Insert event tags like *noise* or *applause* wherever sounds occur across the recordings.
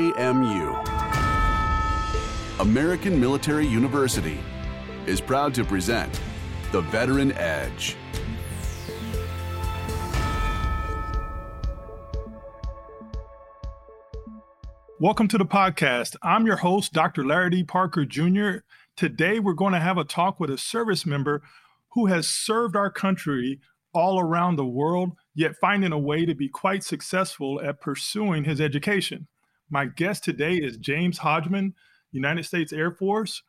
AMU. American Military University is proud to present The Veteran Edge. Welcome to the podcast. I'm your host, Dr. Larry D. Parker Jr. Today, we're going to have a talk with a service member who has served our country all around the world, yet finding a way to be quite successful at pursuing his education. My guest today is James Hodgman, United States Air Force.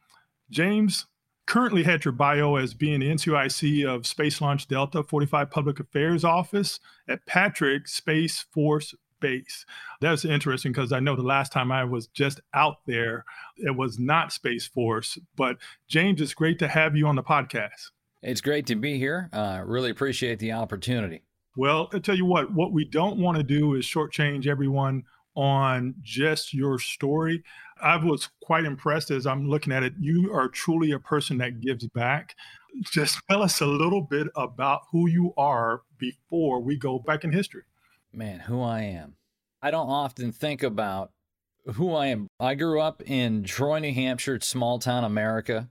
James currently had your bio as being the NCOIC of Space Launch Delta 45 Public Affairs Office at Patrick Space Force Base. That's interesting because I know the last time I was just out there, it was not Space Force. But James, it's great to have you on the podcast. It's great to be here. Uh, really appreciate the opportunity. Well, I tell you what, what we don't want to do is shortchange everyone on just your story. I was quite impressed as I'm looking at it. You are truly a person that gives back. Just tell us a little bit about who you are before we go back in history. Man, who I am. I don't often think about who I am. I grew up in Troy, New Hampshire, small town America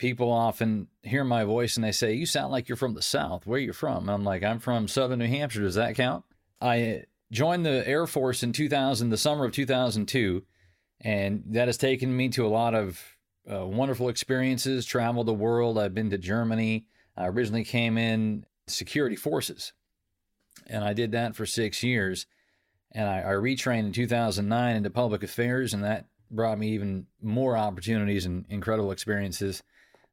people often hear my voice and they say, You sound like you're from the South. Where are you from? I'm like, I'm from Southern New Hampshire. Does that count? I joined the Air Force in 2000, the summer of 2002, and that has taken me to a lot of uh, wonderful experiences, traveled the world. I've been to Germany. I originally came in security forces, and I did that for six years. And I, I retrained in 2009 into public affairs, and that brought me even more opportunities and incredible experiences.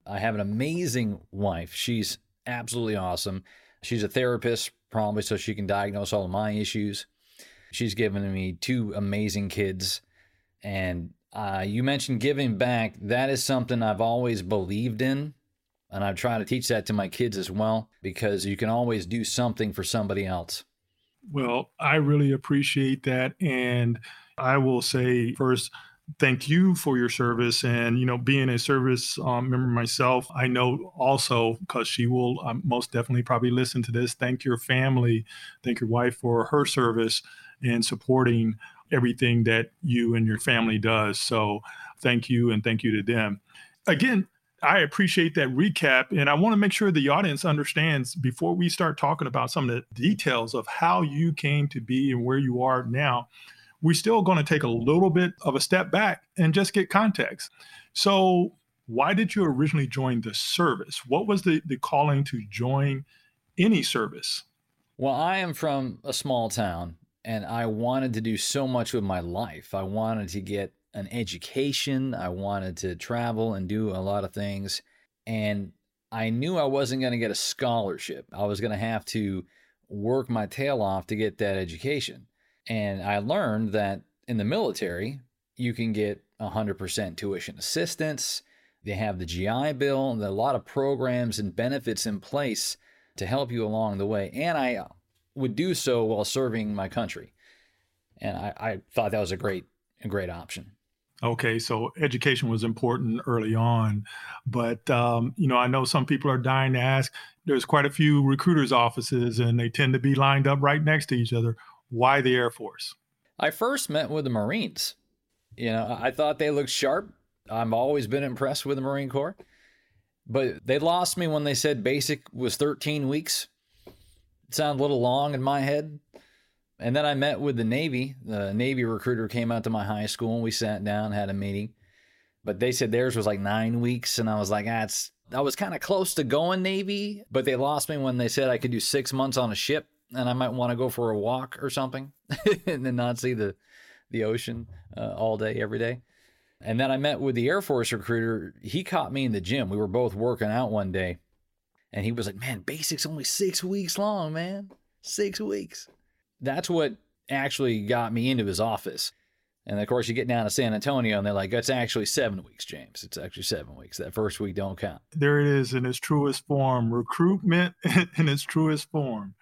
I have an amazing wife. She's absolutely awesome. She's a therapist, probably so she can diagnose all of my issues. She's given me two amazing kids. And uh, you mentioned giving back. That is something I've always believed in. And I try to teach that to my kids as well, because you can always do something for somebody else. Well, I really appreciate that. And I will say first, thank you for your service and you know being a service um, member myself i know also because she will um, most definitely probably listen to this thank your family thank your wife for her service and supporting everything that you and your family does so thank you and thank you to them again I appreciate that recap. And I want to make sure the audience understands before we start talking about some of the details of how you came to be and where you are now we're still going to take a little bit of a step back and just get context. So, why did you originally join the service? What was the, the calling to join any service? Well, I am from a small town and I wanted to do so much with my life. I wanted to get an education, I wanted to travel and do a lot of things. And I knew I wasn't going to get a scholarship. I was going to have to work my tail off to get that education. And I learned that in the military, you can get 100% tuition assistance. They have the GI Bill, and a lot of programs and benefits in place to help you along the way. And I would do so while serving my country. And I, I thought that was a great, a great option. Okay, so education was important early on, but um, you know I know some people are dying to ask. There's quite a few recruiters' offices, and they tend to be lined up right next to each other. Why the Air Force? I first met with the Marines. You know, I thought they looked sharp. I've always been impressed with the Marine Corps. But they lost me when they said basic was 13 weeks. It sounded a little long in my head. And then I met with the Navy. The Navy recruiter came out to my high school and we sat down, had a meeting. But they said theirs was like nine weeks. And I was like, ah, I was kind of close to going Navy, but they lost me when they said I could do six months on a ship and I might want to go for a walk or something *laughs* and then not see the the ocean uh, all day every day. And then I met with the Air Force recruiter. He caught me in the gym. We were both working out one day. And he was like, "Man, basic's only 6 weeks long, man. 6 weeks." That's what actually got me into his office. And of course, you get down to San Antonio, and they're like, "That's actually seven weeks, James. It's actually seven weeks. That first week don't count." There it is in its truest form. Recruitment *laughs* in its truest form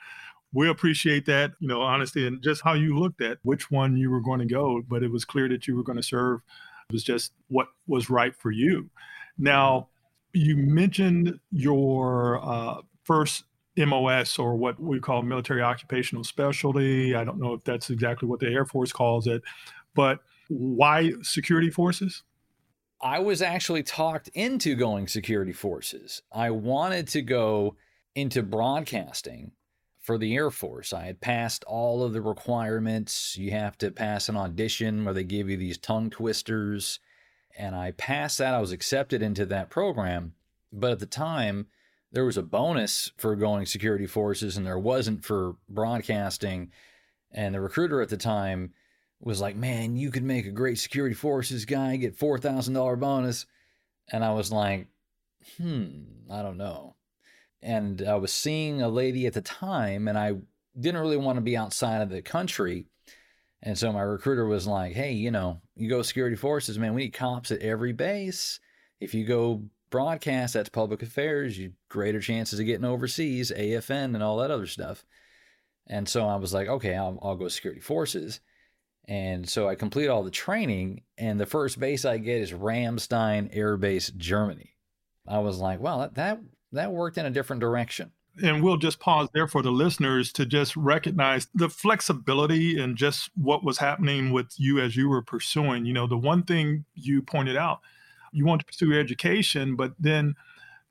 we appreciate that, you know, honesty and just how you looked at which one you were going to go. But it was clear that you were going to serve. It was just what was right for you. Now, you mentioned your uh, first MOS or what we call military occupational specialty. I don't know if that's exactly what the Air Force calls it, but Why security forces? I was actually talked into going security forces. I wanted to go into broadcasting for the Air Force. I had passed all of the requirements. You have to pass an audition where they give you these tongue twisters. And I passed that. I was accepted into that program. But at the time, there was a bonus for going security forces and there wasn't for broadcasting. And the recruiter at the time was like, Man, you could make a great security forces guy, get $4,000 bonus. And I was like, Hmm, I don't know and I was seeing a lady at the time, and I didn't really want to be outside of the country. And so my recruiter was like, hey, you know, you go security forces, man, we need cops at every base. If you go broadcast, that's public affairs, you greater chances of getting overseas, AFN, and all that other stuff. And so I was like, okay, I'll, I'll go security forces. And so I complete all the training, and the first base I get is Ramstein Air Base, Germany. I was like, well, that, that that worked in a different direction. And we'll just pause there for the listeners to just recognize the flexibility and just what was happening with you as you were pursuing. You know, the one thing you pointed out, you want to pursue education, but then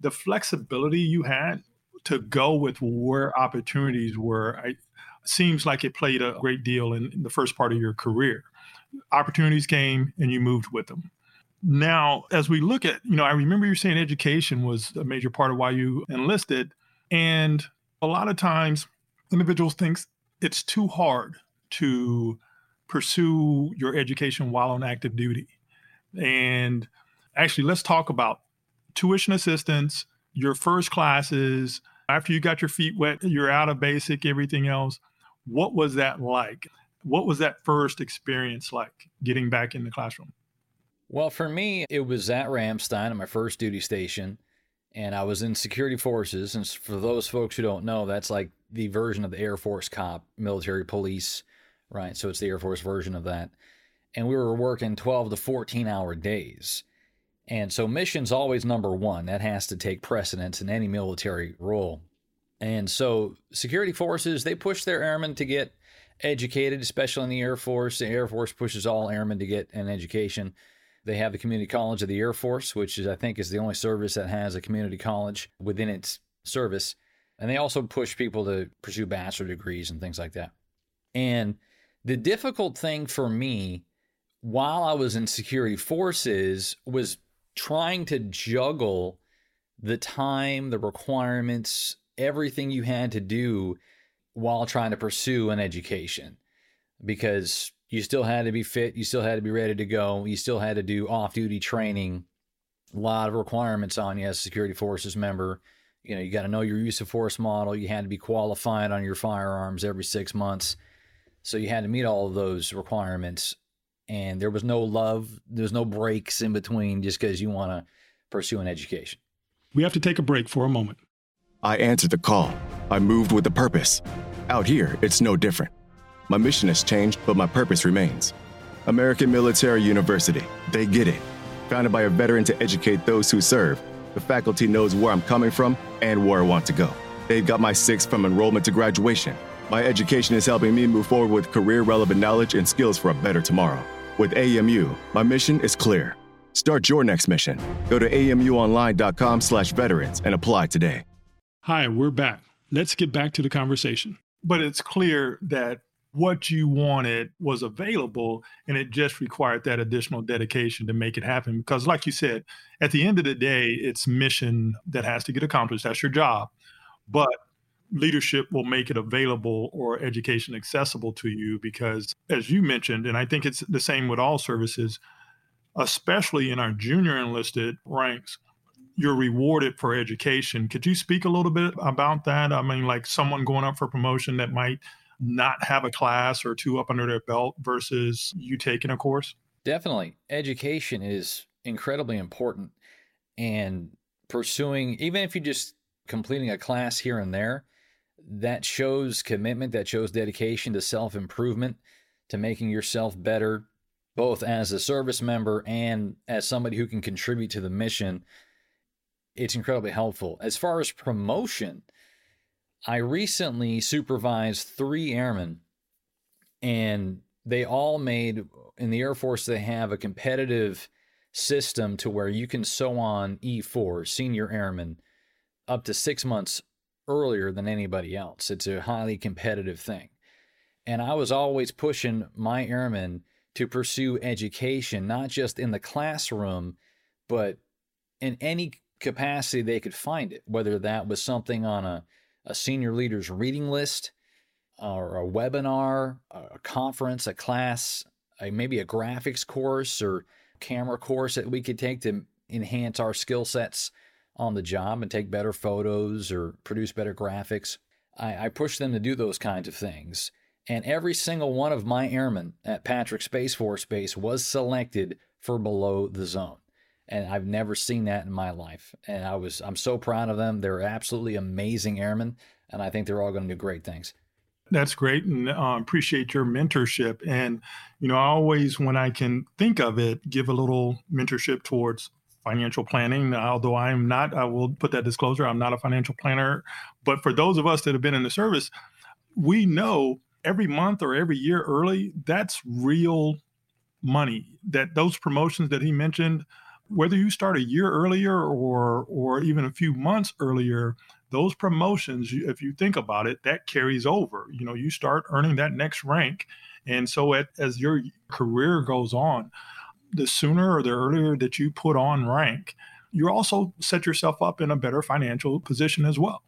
the flexibility you had to go with where opportunities were, I, seems like it played a great deal in, in the first part of your career. Opportunities came and you moved with them. Now, as we look at, you know, I remember you saying education was a major part of why you enlisted. And a lot of times individuals think it's too hard to pursue your education while on active duty. And actually, let's talk about tuition assistance, your first classes, after you got your feet wet, you're out of basic, everything else. What was that like? What was that first experience like getting back in the classroom? Well, for me, it was at Ramstein at my first duty station, and I was in security forces. And for those folks who don't know, that's like the version of the Air Force cop, military police, right? So it's the Air Force version of that. And we were working 12 to 14 hour days. And so mission's always number one. That has to take precedence in any military role. And so security forces, they push their airmen to get educated, especially in the Air Force. The Air Force pushes all airmen to get an education. They have the Community College of the Air Force, which is, I think is the only service that has a community college within its service. And they also push people to pursue bachelor degrees and things like that. And the difficult thing for me while I was in security forces was trying to juggle the time, the requirements, everything you had to do while trying to pursue an education. Because you still had to be fit, you still had to be ready to go, you still had to do off duty training, a lot of requirements on you as a security forces member. You know, you got to know your use of force model, you had to be qualified on your firearms every six months. So you had to meet all of those requirements. And there was no love, there's no breaks in between just because you want to pursue an education. We have to take a break for a moment. I answered the call. I moved with a purpose. Out here, it's no different. My mission has changed, but my purpose remains. American Military University, they get it. Founded by a veteran to educate those who serve, the faculty knows where I'm coming from and where I want to go. They've got my six from enrollment to graduation. My education is helping me move forward with career relevant knowledge and skills for a better tomorrow. With AMU, my mission is clear. Start your next mission. Go to amuonline.com slash veterans and apply today. Hi, we're back. Let's get back to the conversation. But it's clear that what you wanted was available and it just required that additional dedication to make it happen because like you said at the end of the day it's mission that has to get accomplished. That's your job. But leadership will make it available or education accessible to you because as you mentioned and i think it's the same with all services especially in our junior enlisted ranks you're rewarded for education. Could you speak a little bit about that? I mean like someone going up for promotion that might not have a class or two up under their belt versus you taking a course? Definitely. Education is incredibly important. And pursuing, even if you're just completing a class here and there, that shows commitment, that shows dedication to self improvement, to making yourself better, both as a service member and as somebody who can contribute to the mission. It's incredibly helpful. As far as promotion, I recently supervised three airmen, and they all made in the Air Force, they have a competitive system to where you can sew on E4, senior airmen, up to six months earlier than anybody else. It's a highly competitive thing. And I was always pushing my airmen to pursue education, not just in the classroom, but in any capacity they could find it, whether that was something on a, a senior leader's reading list or a webinar, a conference, a class, a, maybe a graphics course or camera course that we could take to enhance our skill sets on the job and take better photos or produce better graphics. I, I push them to do those kinds of things. And every single one of my airmen at Patrick Space Force Base was selected for below the zone. And I've never seen that in my life. And I was I'm so proud of them. They're absolutely amazing airmen, and I think they're all going to do great things. That's great, and uh, appreciate your mentorship. And you know, I always, when I can think of it, give a little mentorship towards financial planning. Although I am not, I will put that disclosure. I'm not a financial planner, but for those of us that have been in the service, we know every month or every year early, that's real money. That those promotions that he mentioned, whether you start a year earlier or or even a few months earlier, those promotions, if you think about it, that carries over. You know, you start earning that next rank, and so at, as your career goes on, the sooner or the earlier that you put on rank, you also set yourself up in a better financial position as well.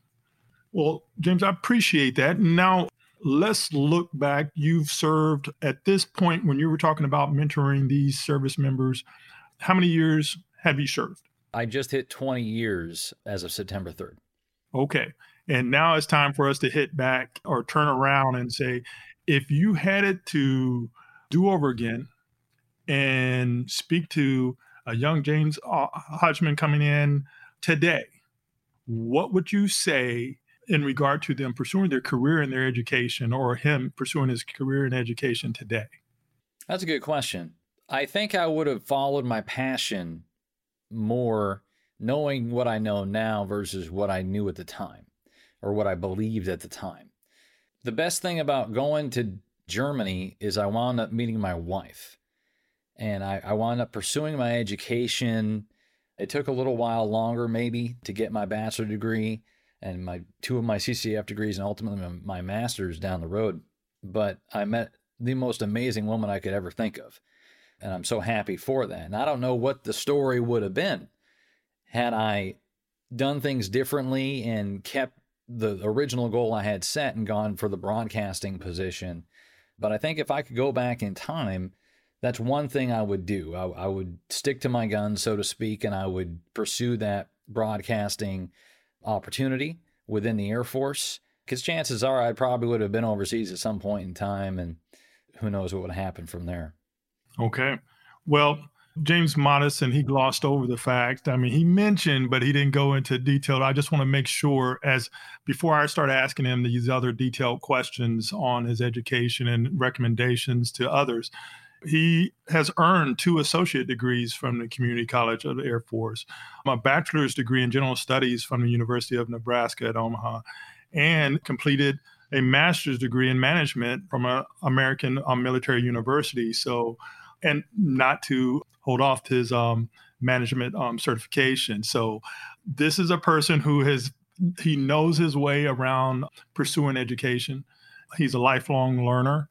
Well, James, I appreciate that. Now, let's look back. You've served at this point when you were talking about mentoring these service members. How many years have you served? I just hit 20 years as of September 3rd. Okay. And now it's time for us to hit back or turn around and say, if you had it to do over again and speak to a young James Hodgman coming in today, what would you say in regard to them pursuing their career in their education or him pursuing his career in education today? That's a good question. I think I would have followed my passion more knowing what I know now versus what I knew at the time or what I believed at the time. The best thing about going to Germany is I wound up meeting my wife and I, I wound up pursuing my education. It took a little while longer, maybe, to get my bachelor degree and my two of my CCAF degrees and ultimately my, my master's down the road. But I met the most amazing woman I could ever think of. And I'm so happy for that. And I don't know what the story would have been had I done things differently and kept the original goal I had set and gone for the broadcasting position. But I think if I could go back in time, that's one thing I would do. I, I would stick to my guns, so to speak, and I would pursue that broadcasting opportunity within the Air Force. Because chances are I probably would have been overseas at some point in time, and who knows what would happen from there. Okay. Well, James Modison, he glossed over the fact. I mean, he mentioned, but he didn't go into detail. I just want to make sure, as before I start asking him these other detailed questions on his education and recommendations to others, he has earned two associate degrees from the Community College of the Air Force, a bachelor's degree in general studies from the University of Nebraska at Omaha, and completed a master's degree in management from an American military university. So, and not to hold off his um, management um, certification. So, this is a person who has he knows his way around pursuing education. He's a lifelong learner.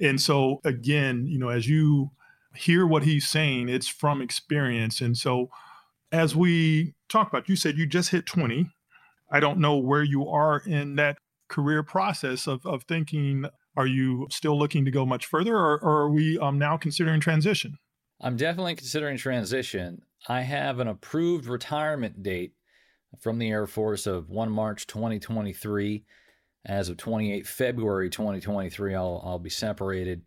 And so, again, you know, as you hear what he's saying, it's from experience. And so, as we talk about, you said you just hit 20. I don't know where you are in that career process of, of thinking. Are you still looking to go much further, or, or are we um, now considering transition? I'm definitely considering transition. I have an approved retirement date from the Air Force of 1 March 2023 as of 28 February 2023, I'll, I'll be separated.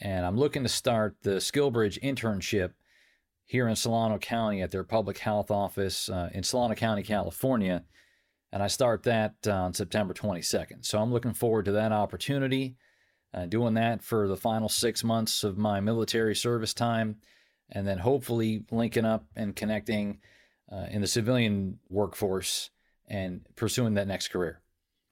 And I'm looking to start the SkillBridge internship here in Solano County at their public health office uh, in Solano County, California. And I start that uh, on September 22nd. So I'm looking forward to that opportunity, uh, doing that for the final six months of my military service time, and then hopefully linking up and connecting uh, in the civilian workforce and pursuing that next career.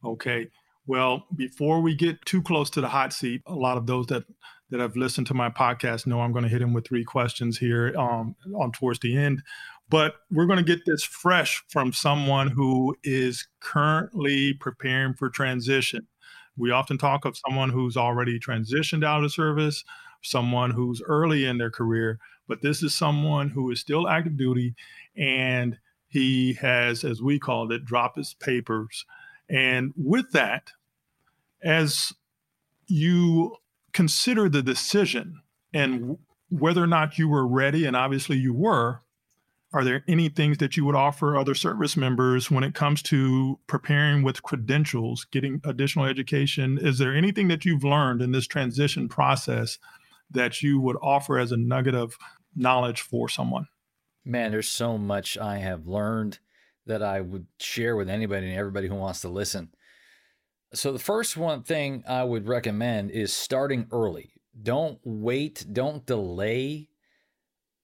Okay. Well, before we get too close to the hot seat, a lot of those that that have listened to my podcast know I'm going to hit him with three questions here um, on towards the end. But we're going to get this fresh from someone who is currently preparing for transition. We often talk of someone who's already transitioned out of service, someone who's early in their career, but this is someone who is still active duty and he has, as we called it, dropped his papers. And with that, as you consider the decision and whether or not you were ready, and obviously you were, are there any things that you would offer other service members when it comes to preparing with credentials, getting additional education? Is there anything that you've learned in this transition process that you would offer as a nugget of knowledge for someone? Man, there's so much I have learned that I would share with anybody and everybody who wants to listen. So, the first one thing I would recommend is starting early. Don't wait, don't delay.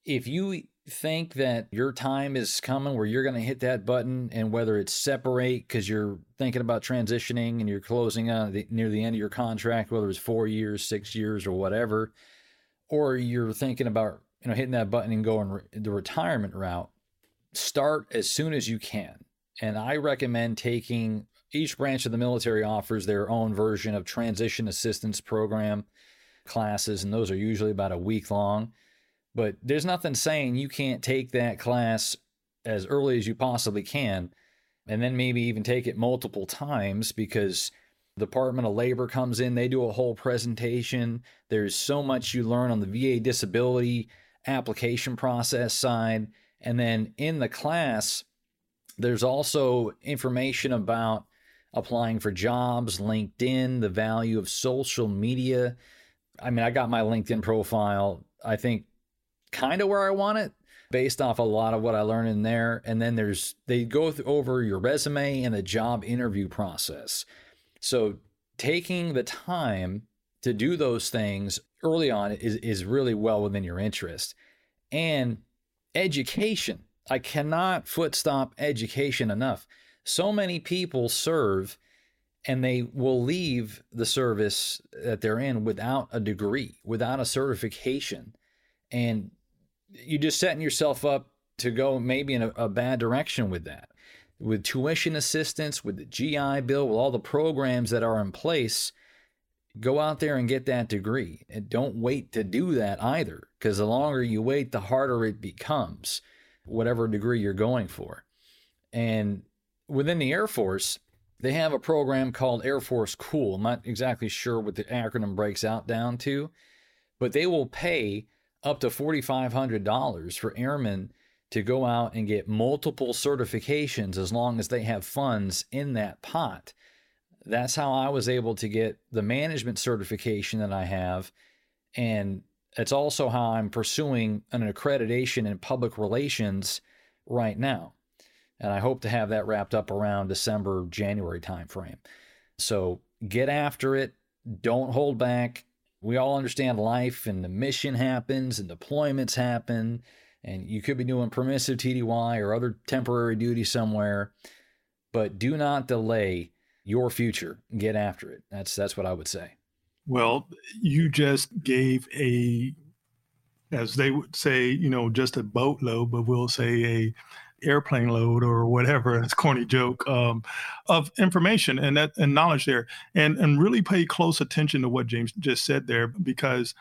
If you think that your time is coming where you're going to hit that button and whether it's separate because you're thinking about transitioning and you're closing on the, near the end of your contract whether it's four years six years or whatever or you're thinking about you know hitting that button and going re- the retirement route start as soon as you can. And i recommend taking each branch of the military offers their own version of transition assistance program classes and those are usually about a week long but there's nothing saying you can't take that class as early as you possibly can and then maybe even take it multiple times because the Department of Labor comes in, they do a whole presentation. There's so much you learn on the VA disability application process side. And then in the class, there's also information about applying for jobs, LinkedIn, the value of social media. I mean, I got my LinkedIn profile, I think kind of where I want it based off a lot of what I learned in there. And then there's, they go over your resume and the job interview process. So taking the time to do those things early on is, is really well within your interest. And education. I cannot foot stop education enough. So many people serve and they will leave the service that they're in without a degree, without a certification. And you're just setting yourself up to go maybe in a, a bad direction with that. With tuition assistance, with the GI Bill, with all the programs that are in place, go out there and get that degree. And don't wait to do that either, because the longer you wait, the harder it becomes, whatever degree you're going for. And within the Air Force, they have a program called Air Force Cool. I'm not exactly sure what the acronym breaks out down to, but they will pay up to $4,500 for airmen to go out and get multiple certifications as long as they have funds in that pot. That's how I was able to get the management certification that I have. And it's also how I'm pursuing an accreditation in public relations right now. And I hope to have that wrapped up around December, January timeframe. So get after it. Don't hold back we all understand life and the mission happens and deployments happen and you could be doing permissive TDY or other temporary duty somewhere, but do not delay your future. Get after it. That's that's what I would say. Well, you just gave a as they would say, you know, just a boatload, but we'll say a airplane load or whatever it's corny joke um, of information and that and knowledge there. And and really pay close attention to what james just said there because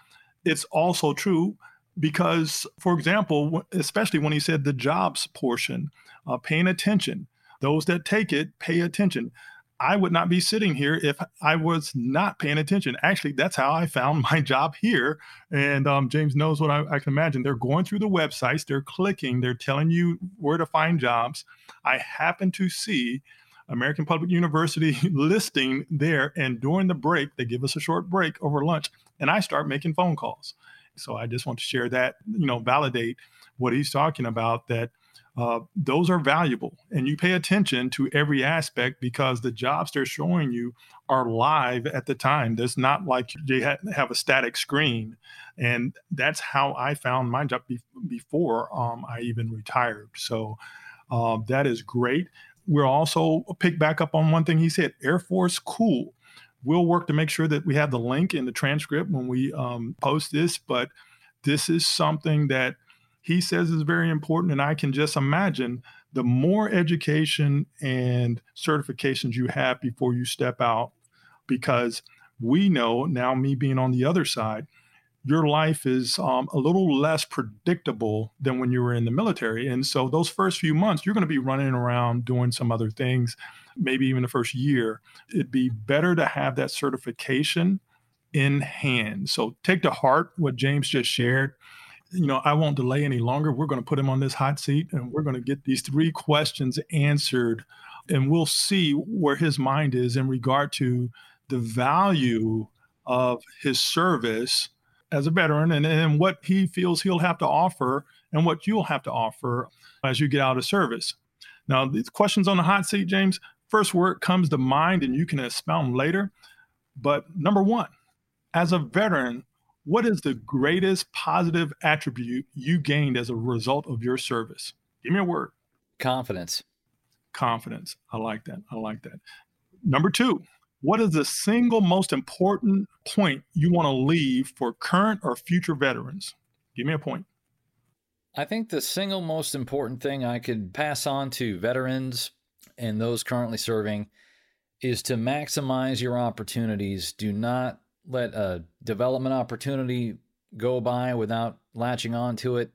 it's also true because for example especially when he said the jobs portion uh, paying attention. Those that take it pay attention I would not be sitting here if I was not paying attention. Actually, that's how I found *laughs* my job here. And um, James knows what I, I, can imagine. They're going through the websites, they're clicking, they're telling you where to find jobs. I happen to see American Public University *laughs* listing there. And during the break, they give us a short break over lunch, and I start making phone calls. So I just want to share that, you know, validate what he's talking about that uh, those are valuable. And you pay attention to every aspect because the jobs they're showing you are live at the time. There's not like they have a static screen. And that's how i found my job be- before um, i even retired. So uh, that is great. We're also pick back up on one thing he said air force cool. We'll work to make sure that we have the link in the transcript when we um, post this, but this is something that he says is very important. And I can just imagine the more education and certifications you have before you step out, because we know now, me being on the other side, your life is um, a little less predictable than when you were in the military. And so, those first few months, you're going to be running around doing some other things, maybe even the first year. It'd be better to have that certification in hand. So, take to heart what James just shared. You know, I won't delay any longer. We're going to put him on this hot seat and we're going to get these three questions answered. And we'll see where his mind is in regard to the value of his service as a veteran and, and what he feels he'll have to offer and what you'll have to offer as you get out of service. Now, these questions on the hot seat, James, first word comes to mind and you can expound later. But number one, as a veteran, what is the greatest positive attribute you gained as a result of your service? Give me a word. Confidence. Confidence. I like that. I like that. Number two, what is the single most important point you want to leave for current or future veterans? Give me a point. I think the single most important thing I could pass on to veterans and those currently serving is to maximize your opportunities. Do not let a development opportunity go by without latching onto it.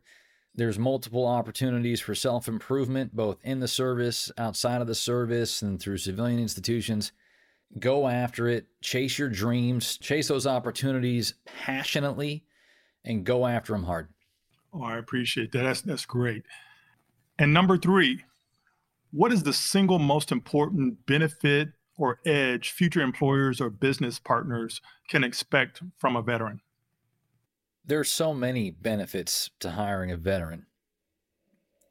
There's multiple opportunities for self improvement, both in the service, outside of the service, and through civilian institutions go after it, chase your dreams, chase those opportunities passionately, and go after them hard. Oh, I appreciate that. That's that's great. And number three, what is the single most important benefit or edge future employers or business partners can expect from a veteran? There are so many benefits to hiring a veteran.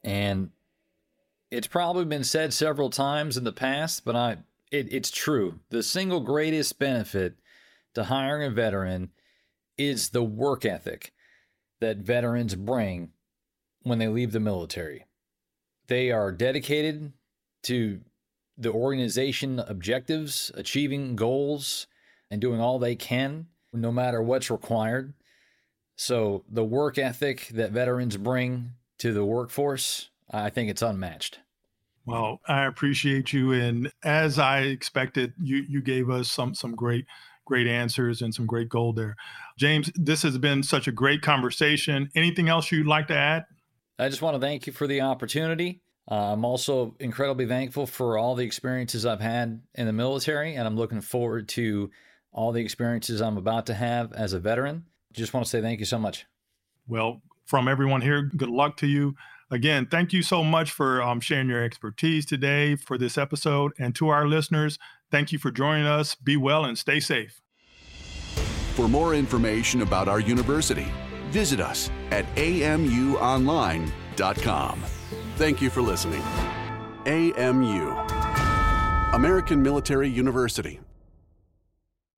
And it's probably been said several times in the past, but I it, it's true. The single greatest benefit to hiring a veteran is the work ethic that veterans bring when they leave the military. They are dedicated to the organization objectives, achieving goals, and doing all they can, no matter what's required. So, the work ethic that veterans bring to the workforce, I think it's unmatched. Well, I appreciate you, and as I expected, you you gave us some some great great answers and some great gold there. James, this has been such a great conversation. Anything else you'd like to add? I just want to thank you for the opportunity. Uh, I'm also incredibly thankful for all the experiences I've had in the military, and I'm looking forward to all the experiences I'm about to have as a veteran. Just want to say thank you so much. Well, from everyone here, good luck to you. Again, thank you so much for um, sharing your expertise today for this episode. And to our listeners, thank you for joining us. Be well and stay safe. For more information about our university, visit us at amuonline.com. Thank you for listening. AMU, American Military University.